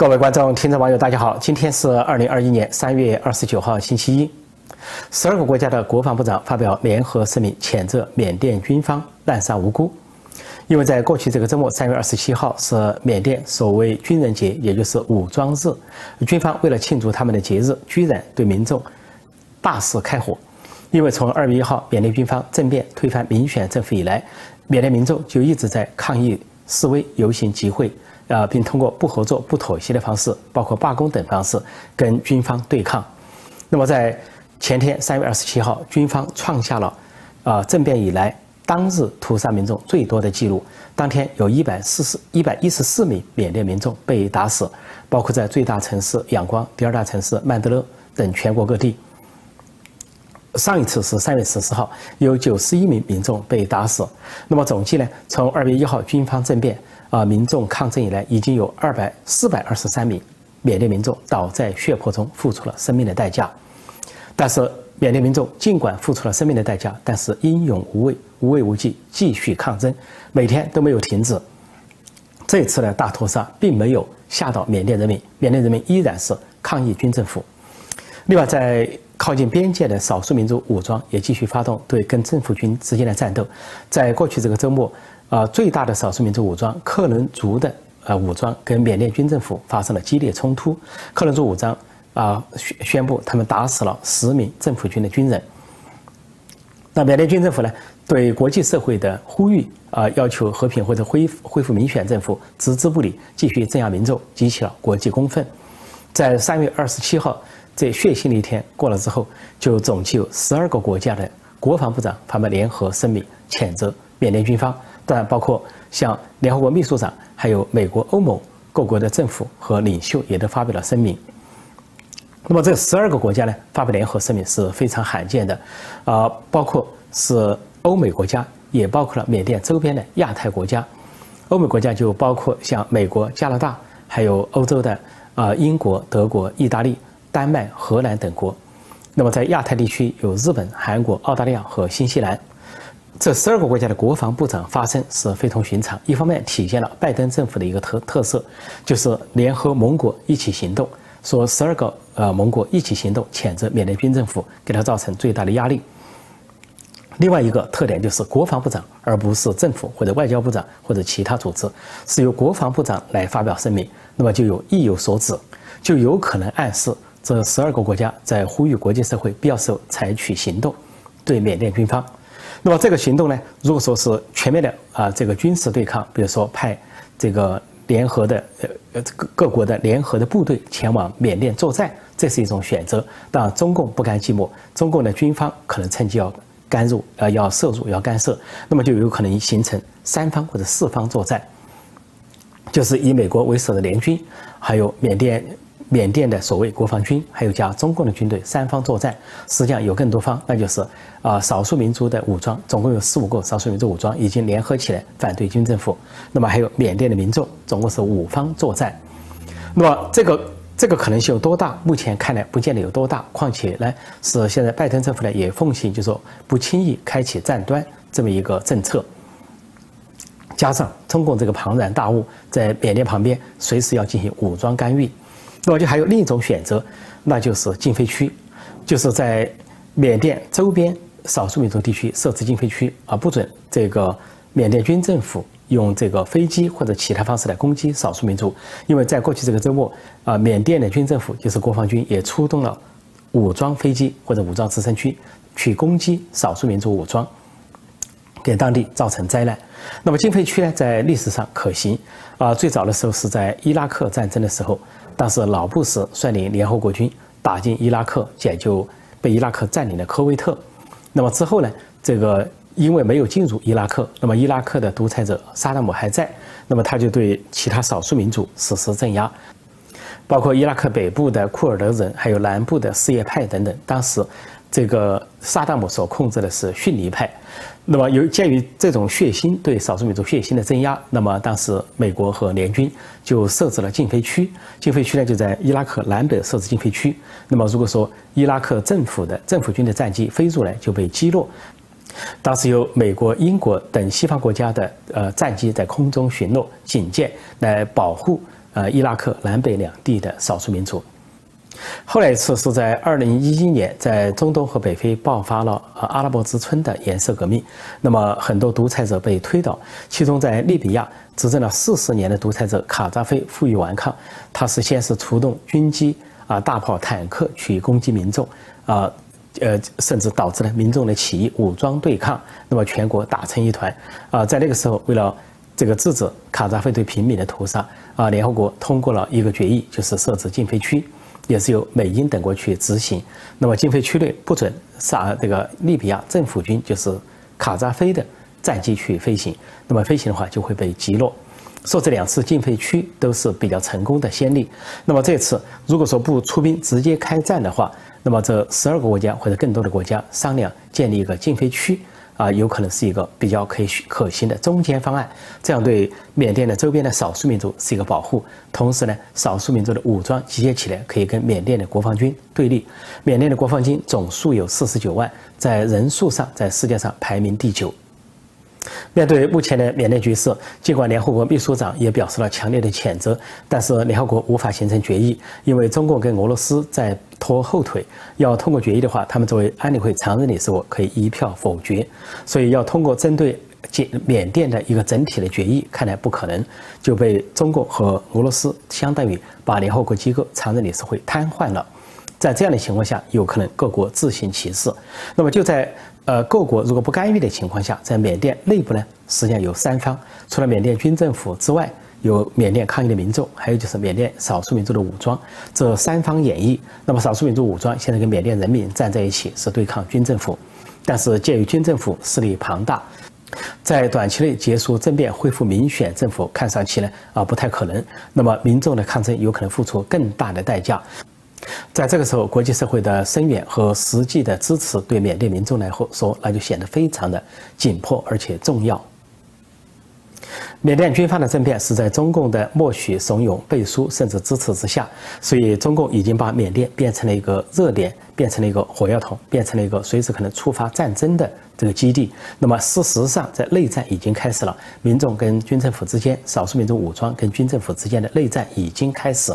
各位观众、听众、网友，大家好！今天是二零二一年三月二十九号，星期一。十二个国家的国防部长发表联合声明，谴责缅甸军方滥杀无辜。因为在过去这个周末，三月二十七号是缅甸所谓军人节，也就是武装日。军方为了庆祝他们的节日，居然对民众大肆开火。因为从二月一号缅甸军方政变推翻民选政府以来，缅甸民众就一直在抗议、示威、游行、集会。啊，并通过不合作、不妥协的方式，包括罢工等方式，跟军方对抗。那么，在前天三月二十七号，军方创下了啊政变以来当日屠杀民众最多的记录。当天有一百四十一百一十四名缅甸民众被打死，包括在最大城市仰光、第二大城市曼德勒等全国各地。上一次是三月十四号，有九十一名民众被打死。那么总计呢，从二月一号军方政变。啊！民众抗争以来，已经有二百四百二十三名缅甸民众倒在血泊中，付出了生命的代价。但是，缅甸民众尽管付出了生命的代价，但是英勇无畏、无畏无忌，继续抗争，每天都没有停止。这次的大屠杀并没有吓到缅甸人民，缅甸人民依然是抗议军政府。另外，在靠近边界的少数民族武装也继续发动对跟政府军之间的战斗。在过去这个周末。啊，最大的少数民族武装克伦族的呃武装跟缅甸军政府发生了激烈冲突。克伦族武装啊宣宣布他们打死了十名政府军的军人。那缅甸军政府呢，对国际社会的呼吁啊，要求和平或者恢复恢复民选政府置之不理，继续镇压民众，激起了国际公愤。在三月二十七号这血腥的一天过了之后，就总计有十二个国家的国防部长发表联合声明，谴责缅甸军方。当然，包括像联合国秘书长，还有美国、欧盟各国的政府和领袖也都发表了声明。那么，这十二个国家呢，发表联合声明是非常罕见的，啊，包括是欧美国家，也包括了缅甸周边的亚太国家。欧美国家就包括像美国、加拿大，还有欧洲的啊英国、德国、意大利、丹麦、荷兰等国。那么，在亚太地区有日本、韩国、澳大利亚和新西兰。这十二个国家的国防部长发声是非同寻常，一方面体现了拜登政府的一个特特色，就是联合盟国一起行动，说十二个呃盟国一起行动，谴责缅甸军政府给他造成最大的压力。另外一个特点就是国防部长，而不是政府或者外交部长或者其他组织，是由国防部长来发表声明，那么就有意有所指，就有可能暗示这十二个国家在呼吁国际社会必要时候采取行动，对缅甸军方。那么这个行动呢，如果说是全面的啊，这个军事对抗，比如说派这个联合的呃各各国的联合的部队前往缅甸作战，这是一种选择。当然，中共不甘寂寞，中共的军方可能趁机要干入，呃，要涉入，要干涉，那么就有可能形成三方或者四方作战，就是以美国为首的联军，还有缅甸。缅甸的所谓国防军，还有加中共的军队，三方作战，实际上有更多方，那就是啊少数民族的武装，总共有四五个少数民族武装已经联合起来反对军政府。那么还有缅甸的民众，总共是五方作战。那么这个这个可能性有多大？目前看来不见得有多大。况且呢，是现在拜登政府呢也奉行，就说不轻易开启战端这么一个政策。加上中共这个庞然大物在缅甸旁边，随时要进行武装干预。那么就还有另一种选择，那就是禁飞区，就是在缅甸周边少数民族地区设置禁飞区，而不准这个缅甸军政府用这个飞机或者其他方式来攻击少数民族。因为在过去这个周末，啊，缅甸的军政府就是国防军也出动了武装飞机或者武装直升机去攻击少数民族武装，给当地造成灾难。那么禁飞区呢，在历史上可行，啊，最早的时候是在伊拉克战争的时候。但是老布什率领联合国军打进伊拉克，解救被伊拉克占领的科威特。那么之后呢？这个因为没有进入伊拉克，那么伊拉克的独裁者萨达姆还在，那么他就对其他少数民族实施镇压，包括伊拉克北部的库尔德人，还有南部的什叶派等等。当时。这个萨达姆所控制的是逊尼派，那么由鉴于这种血腥对少数民族血腥的镇压，那么当时美国和联军就设置了禁飞区，禁飞区呢就在伊拉克南北设置禁飞区。那么如果说伊拉克政府的政府军的战机飞入来就被击落，当时由美国、英国等西方国家的呃战机在空中巡逻警戒来保护呃伊拉克南北两地的少数民族。后来一次是在二零一一年，在中东和北非爆发了呃阿拉伯之春的颜色革命，那么很多独裁者被推倒，其中在利比亚执政了四十年的独裁者卡扎菲负隅顽抗，他是先是出动军机啊大炮坦克去攻击民众啊，呃甚至导致了民众的起义武装对抗，那么全国打成一团啊，在那个时候为了这个制止卡扎菲对平民的屠杀啊，联合国通过了一个决议，就是设置禁飞区。也是由美英等国去执行。那么禁飞区内不准萨这个利比亚政府军，就是卡扎菲的战机去飞行。那么飞行的话就会被击落。说这两次禁飞区都是比较成功的先例。那么这次如果说不出兵直接开战的话，那么这十二个国家或者更多的国家商量建立一个禁飞区。啊，有可能是一个比较可以可行的中间方案，这样对缅甸的周边的少数民族是一个保护。同时呢，少数民族的武装集结起来，可以跟缅甸的国防军对立。缅甸的国防军总数有四十九万，在人数上在世界上排名第九。面对目前的缅甸局势，尽管联合国秘书长也表示了强烈的谴责，但是联合国无法形成决议，因为中共跟俄罗斯在拖后腿。要通过决议的话，他们作为安理会常任理事国可以一票否决，所以要通过针对缅甸的一个整体的决议，看来不可能，就被中共和俄罗斯相当于把联合国机构常任理事会瘫痪了。在这样的情况下，有可能各国自行其事。那么就在。呃，各国如果不干预的情况下，在缅甸内部呢，实际上有三方，除了缅甸军政府之外，有缅甸抗议的民众，还有就是缅甸少数民族的武装，这三方演绎。那么少数民族武装现在跟缅甸人民站在一起，是对抗军政府，但是鉴于军政府势力庞大，在短期内结束政变、恢复民选政府，看上去呢啊不太可能。那么民众的抗争有可能付出更大的代价。在这个时候，国际社会的声援和实际的支持对缅甸民众来说，那就显得非常的紧迫而且重要。缅甸军方的政变是在中共的默许、怂恿、背书甚至支持之下，所以中共已经把缅甸变成了一个热点，变成了一个火药桶，变成了一个随时可能触发战争的这个基地。那么事实上，在内战已经开始了，民众跟军政府之间，少数民族武装跟军政府之间的内战已经开始。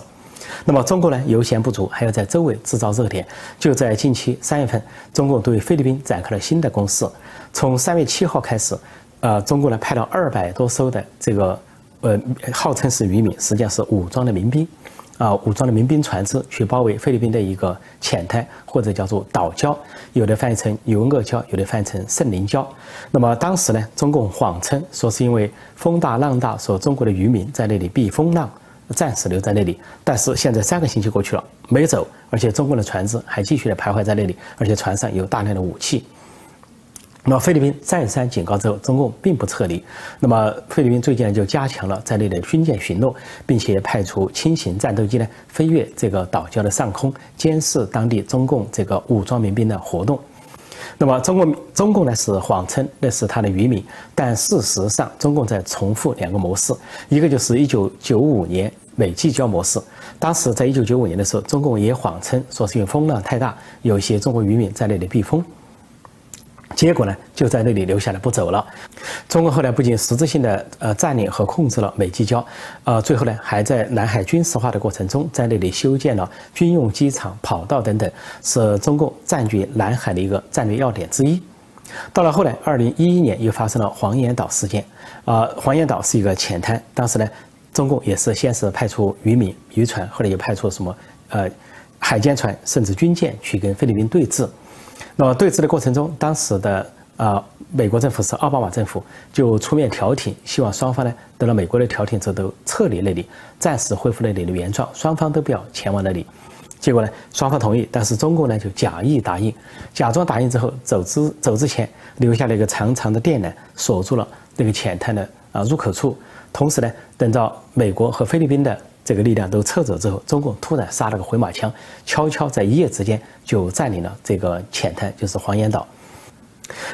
那么中国呢，油钱不足，还要在周围制造热点。就在近期三月份，中共对菲律宾展开了新的攻势。从三月七号开始，呃，中国呢派了二百多艘的这个，呃，号称是渔民，实际上是武装的民兵，啊，武装的民兵船只去包围菲律宾的一个浅滩或者叫做岛礁，有的翻译成尤厄礁，有的翻译成圣灵礁。那么当时呢，中共谎称说是因为风大浪大，说中国的渔民在那里避风浪。暂时留在那里，但是现在三个星期过去了，没走，而且中国的船只还继续的徘徊在那里，而且船上有大量的武器。那么菲律宾再三警告之后，中共并不撤离。那么菲律宾最近就加强了在那的军舰巡逻，并且派出轻型战斗机呢飞越这个岛礁的上空，监视当地中共这个武装民兵的活动。那么中共中共呢是谎称那是他的渔民，但事实上中共在重复两个模式，一个就是一九九五年美济礁模式，当时在一九九五年的时候，中共也谎称说是因为风浪太大，有一些中国渔民在那里避风。结果呢，就在那里留下来不走了。中国后来不仅实质性的呃占领和控制了美济礁，呃，最后呢还在南海军事化的过程中，在那里修建了军用机场、跑道等等，是中共占据南海的一个战略要点之一。到了后来，二零一一年又发生了黄岩岛事件，啊，黄岩岛是一个浅滩，当时呢，中共也是先是派出渔民渔船，后来又派出什么呃海监船甚至军舰去跟菲律宾对峙。那么对峙的过程中，当时的啊美国政府是奥巴马政府，就出面调停，希望双方呢得到美国的调停之后都撤离那里，暂时恢复那里的原状，双方都不要前往那里。结果呢，双方同意，但是中国呢就假意答应，假装答应之后走之走之前留下了一个长长的电缆，锁住了那个浅滩的啊入口处。同时呢，等到美国和菲律宾的。这个力量都撤走之后，中共突然杀了个回马枪，悄悄在一夜之间就占领了这个浅滩，就是黄岩岛。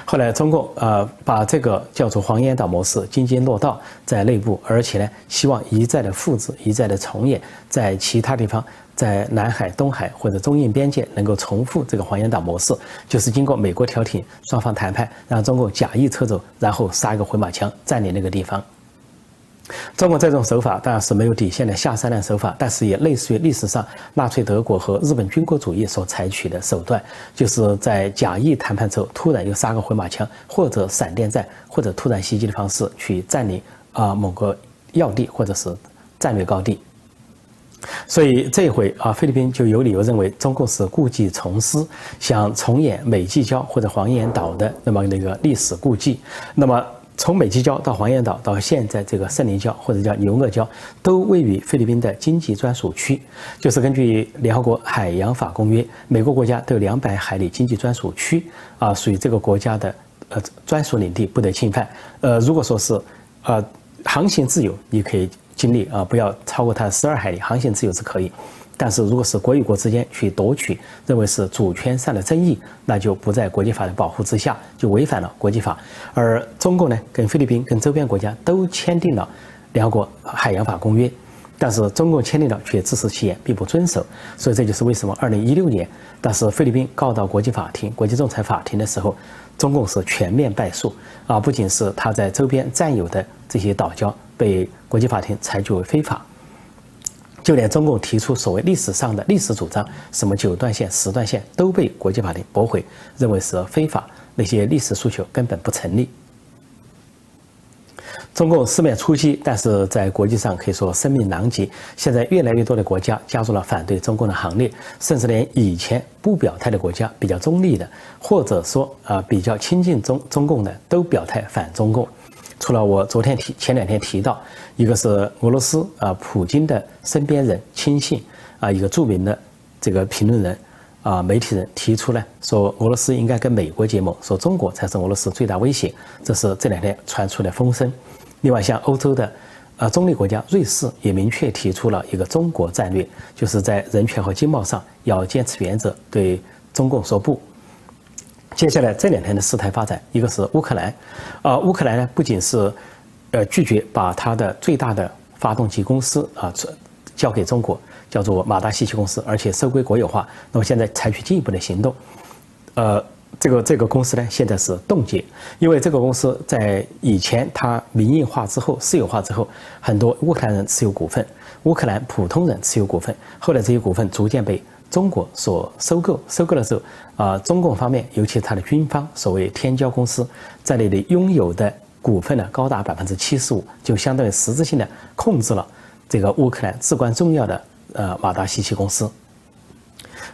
后来中共呃把这个叫做黄岩岛模式津津乐道在内部，而且呢希望一再的复制，一再的重演，在其他地方，在南海、东海或者中印边界能够重复这个黄岩岛模式，就是经过美国调停，双方谈判，让中共假意撤走，然后杀一个回马枪占领那个地方。中国这种手法当然是没有底线的下三滥手法，但是也类似于历史上纳粹德国和日本军国主义所采取的手段，就是在假意谈判之后，突然又杀个回马枪，或者闪电战，或者突然袭击的方式去占领啊某个要地或者是战略高地。所以这一回啊，菲律宾就有理由认为中共是故技重施，想重演美济礁或者黄岩岛的那么那个历史故伎。那么。从美济礁到黄岩岛，到现在这个圣灵礁或者叫牛轭礁，都位于菲律宾的经济专属区。就是根据联合国海洋法公约，每个国家都有两百海里经济专属区啊，属于这个国家的呃专属领地，不得侵犯。呃，如果说是呃航行自由，你可以经历啊，不要超过它十二海里，航行自由是可以。但是，如果是国与国之间去夺取，认为是主权上的争议，那就不在国际法的保护之下，就违反了国际法。而中共呢，跟菲律宾、跟周边国家都签订了联合国海洋法公约，但是中共签订了却自食其言，并不遵守。所以这就是为什么2016年，当时菲律宾告到国际法庭、国际仲裁法庭的时候，中共是全面败诉啊！不仅是他在周边占有的这些岛礁被国际法庭裁决为非法。就连中共提出所谓历史上的历史主张，什么九段线、十段线，都被国际法庭驳回，认为是非法，那些历史诉求根本不成立。中共四面出击，但是在国际上可以说声名狼藉。现在越来越多的国家加入了反对中共的行列，甚至连以前不表态的国家、比较中立的，或者说啊比较亲近中中共的，都表态反中共。除了我昨天提前两天提到，一个是俄罗斯啊，普京的身边人亲信啊，一个著名的这个评论人啊，媒体人提出呢，说俄罗斯应该跟美国结盟，说中国才是俄罗斯最大威胁，这是这两天传出的风声。另外，像欧洲的啊中立国家瑞士也明确提出了一个中国战略，就是在人权和经贸上要坚持原则，对中共说不。接下来这两天的事态发展，一个是乌克兰，啊，乌克兰呢不仅是，呃，拒绝把它的最大的发动机公司啊交给中国，叫做马达西奇公司，而且收归国有化。那么现在采取进一步的行动，呃，这个这个公司呢现在是冻结，因为这个公司在以前它民营化之后、私有化之后，很多乌克兰人持有股份，乌克兰普通人持有股份，后来这些股份逐渐被。中国所收购收购的时候，啊，中共方面，尤其是它的军方，所谓天骄公司在内的拥有的股份呢，高达百分之七十五，就相当于实质性的控制了这个乌克兰至关重要的呃马达西奇公司。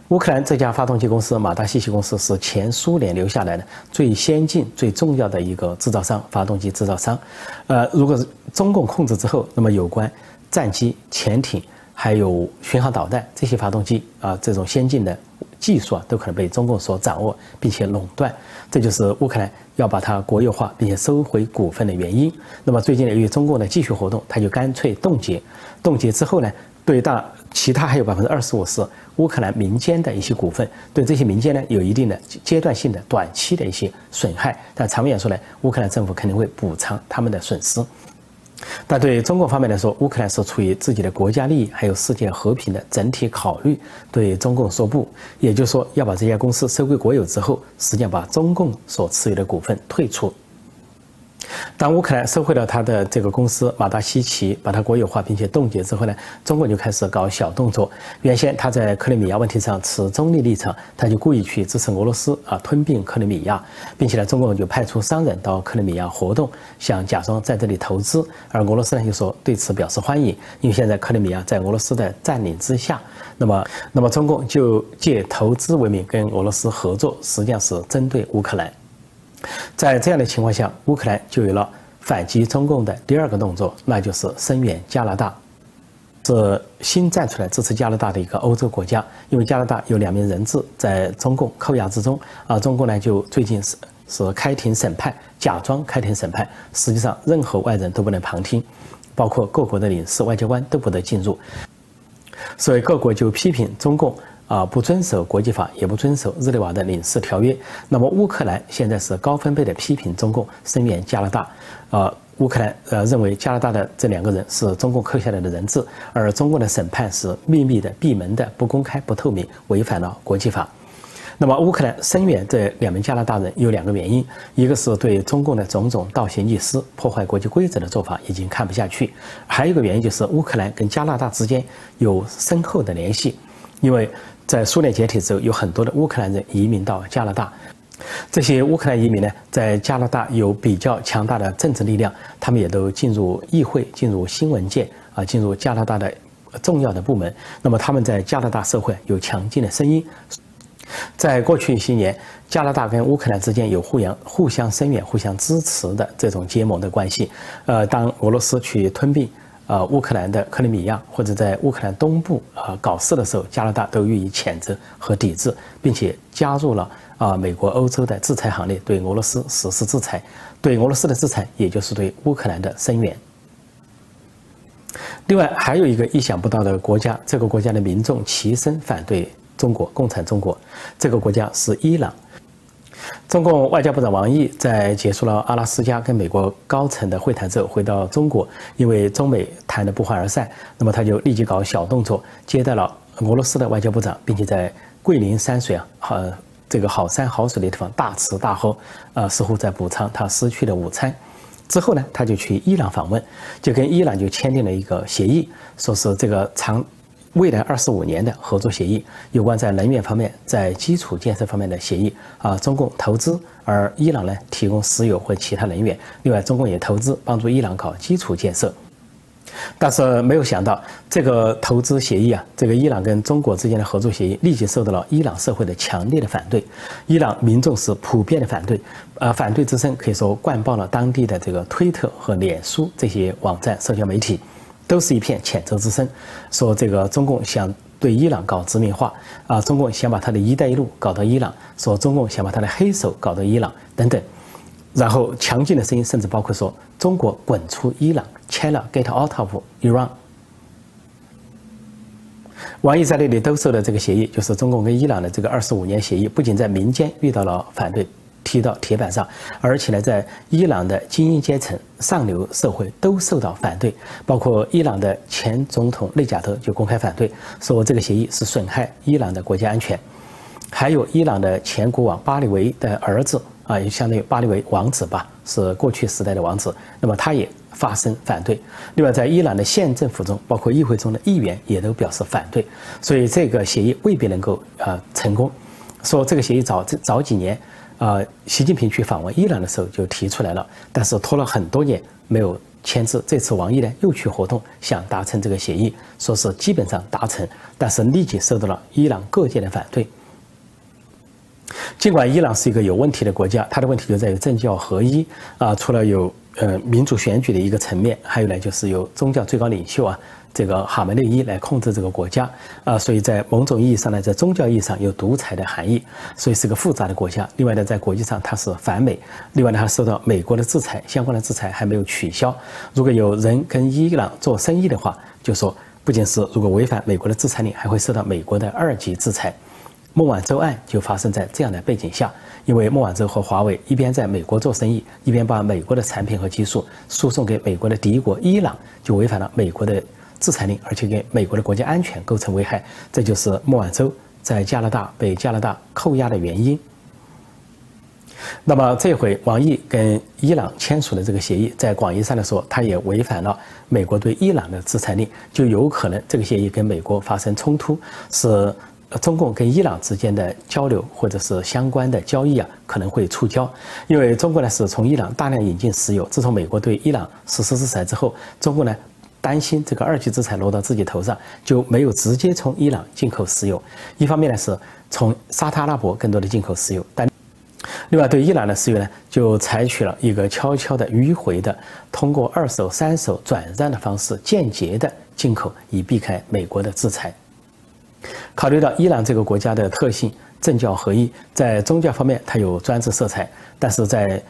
乌克兰这家发动机公司马达西奇公司是前苏联留下来的最先进、最重要的一个制造商，发动机制造商。呃，如果是中共控制之后，那么有关战机、潜艇。还有巡航导弹这些发动机啊，这种先进的技术啊，都可能被中共所掌握并且垄断。这就是乌克兰要把它国有化并且收回股份的原因。那么最近呢，由于中共的继续活动，他就干脆冻结。冻结之后呢，对大其他还有百分之二十五是乌克兰民间的一些股份，对这些民间呢有一定的阶段性的短期的一些损害。但长远说来，乌克兰政府肯定会补偿他们的损失。但对中共方面来说，乌克兰是出于自己的国家利益，还有世界和平的整体考虑，对中共说不，也就是说要把这家公司收归国有之后，实际上把中共所持有的股份退出。当乌克兰收回了他的这个公司马达西奇，把它国有化并且冻结之后呢，中国就开始搞小动作。原先他在克里米亚问题上持中立立场，他就故意去支持俄罗斯啊吞并克里米亚，并且呢，中国就派出商人到克里米亚活动，想假装在这里投资。而俄罗斯呢就说对此表示欢迎，因为现在克里米亚在俄罗斯的占领之下。那么，那么中共就借投资为名跟俄罗斯合作，实际上是针对乌克兰。在这样的情况下，乌克兰就有了反击中共的第二个动作，那就是声援加拿大，是新站出来支持加拿大的一个欧洲国家。因为加拿大有两名人质在中共扣押之中，啊，中共呢就最近是是开庭审判，假装开庭审判，实际上任何外人都不能旁听，包括各国的领事、外交官都不得进入。所以各国就批评中共。啊，不遵守国际法，也不遵守日内瓦的领事条约。那么乌克兰现在是高分贝的批评中共，声援加拿大。啊，乌克兰呃认为加拿大的这两个人是中共扣下来的人质，而中共的审判是秘密的、闭门的、不公开、不透明，违反了国际法。那么乌克兰声援这两名加拿大人有两个原因，一个是对中共的种种倒行逆施、破坏国际规则的做法已经看不下去，还有一个原因就是乌克兰跟加拿大之间有深厚的联系，因为在苏联解体之后，有很多的乌克兰人移民到加拿大，这些乌克兰移民呢，在加拿大有比较强大的政治力量，他们也都进入议会、进入新闻界啊，进入加拿大的重要的部门，那么他们在加拿大社会有强劲的声音。在过去一些年，加拿大跟乌克兰之间有互相互相声援、互相支持的这种结盟的关系。呃，当俄罗斯去吞并呃乌克兰的克里米亚，或者在乌克兰东部啊搞事的时候，加拿大都予以谴责和抵制，并且加入了啊美国、欧洲的制裁行列，对俄罗斯实施制裁。对俄罗斯的制裁，也就是对乌克兰的声援。另外，还有一个意想不到的国家，这个国家的民众齐声反对。中国共产中国这个国家是伊朗。中共外交部长王毅在结束了阿拉斯加跟美国高层的会谈之后，回到中国，因为中美谈的不欢而散，那么他就立即搞小动作，接待了俄罗斯的外交部长，并且在桂林山水啊，好这个好山好水的地方大吃大喝，啊，似乎在补偿他失去的午餐。之后呢，他就去伊朗访问，就跟伊朗就签订了一个协议，说是这个长。未来二十五年的合作协议，有关在能源方面、在基础建设方面的协议啊，中共投资，而伊朗呢提供石油或其他能源。另外，中共也投资帮助伊朗搞基础建设。但是没有想到，这个投资协议啊，这个伊朗跟中国之间的合作协议，立即受到了伊朗社会的强烈的反对。伊朗民众是普遍的反对，呃，反对之声可以说灌爆了当地的这个推特和脸书这些网站、社交媒体。都是一片谴责之声，说这个中共想对伊朗搞殖民化啊，中共想把他的一带一路搞到伊朗，说中共想把他的黑手搞到伊朗等等，然后强劲的声音甚至包括说中国滚出伊朗，China get out of Iran。王毅在那里兜售的这个协议，就是中共跟伊朗的这个二十五年协议，不仅在民间遇到了反对。踢到铁板上，而且呢，在伊朗的精英阶层、上流社会都受到反对，包括伊朗的前总统内贾德就公开反对，说这个协议是损害伊朗的国家安全。还有伊朗的前国王巴里维的儿子啊，也相当于巴里维王子吧，是过去时代的王子，那么他也发声反对。另外，在伊朗的县政府中，包括议会中的议员也都表示反对，所以这个协议未必能够啊成功。说这个协议早早几年。啊，习近平去访问伊朗的时候就提出来了，但是拖了很多年没有签字。这次王毅呢又去活动，想达成这个协议，说是基本上达成，但是立即受到了伊朗各界的反对。尽管伊朗是一个有问题的国家，它的问题就在于政教合一啊，除了有呃民主选举的一个层面，还有呢就是有宗教最高领袖啊。这个哈梅内伊来控制这个国家啊，所以在某种意义上呢，在宗教意义上有独裁的含义，所以是个复杂的国家。另外呢，在国际上它是反美，另外呢还受到美国的制裁，相关的制裁还没有取消。如果有人跟伊朗做生意的话，就说不仅是如果违反美国的制裁令，还会受到美国的二级制裁。孟晚舟案就发生在这样的背景下，因为孟晚舟和华为一边在美国做生意，一边把美国的产品和技术输送给美国的敌国伊朗，就违反了美国的。制裁令，而且给美国的国家安全构成危害，这就是孟晚舟在加拿大被加拿大扣押的原因。那么这回王毅跟伊朗签署的这个协议，在广义上来说，他也违反了美国对伊朗的制裁令，就有可能这个协议跟美国发生冲突，是中共跟伊朗之间的交流或者是相关的交易啊可能会触礁，因为中国呢是从伊朗大量引进石油，自从美国对伊朗实施制裁之后，中国呢。担心这个二级制裁落到自己头上，就没有直接从伊朗进口石油。一方面呢，是从沙特阿拉伯更多的进口石油，但另外对伊朗的石油呢，就采取了一个悄悄的迂回的，通过二手、三手转让的方式间接的进口，以避开美国的制裁。考虑到伊朗这个国家的特性，政教合一，在宗教方面它有专制色彩，但是在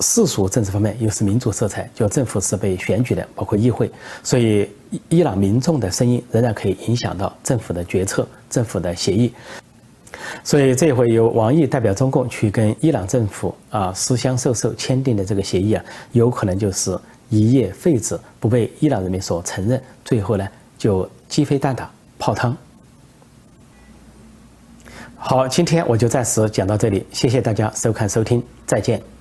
世俗政治方面又是民主色彩，就政府是被选举的，包括议会，所以伊朗民众的声音仍然可以影响到政府的决策、政府的协议。所以这回由王毅代表中共去跟伊朗政府啊私相授受签订的这个协议啊，有可能就是一夜废纸，不被伊朗人民所承认，最后呢就鸡飞蛋打泡汤。好，今天我就暂时讲到这里，谢谢大家收看收听，再见。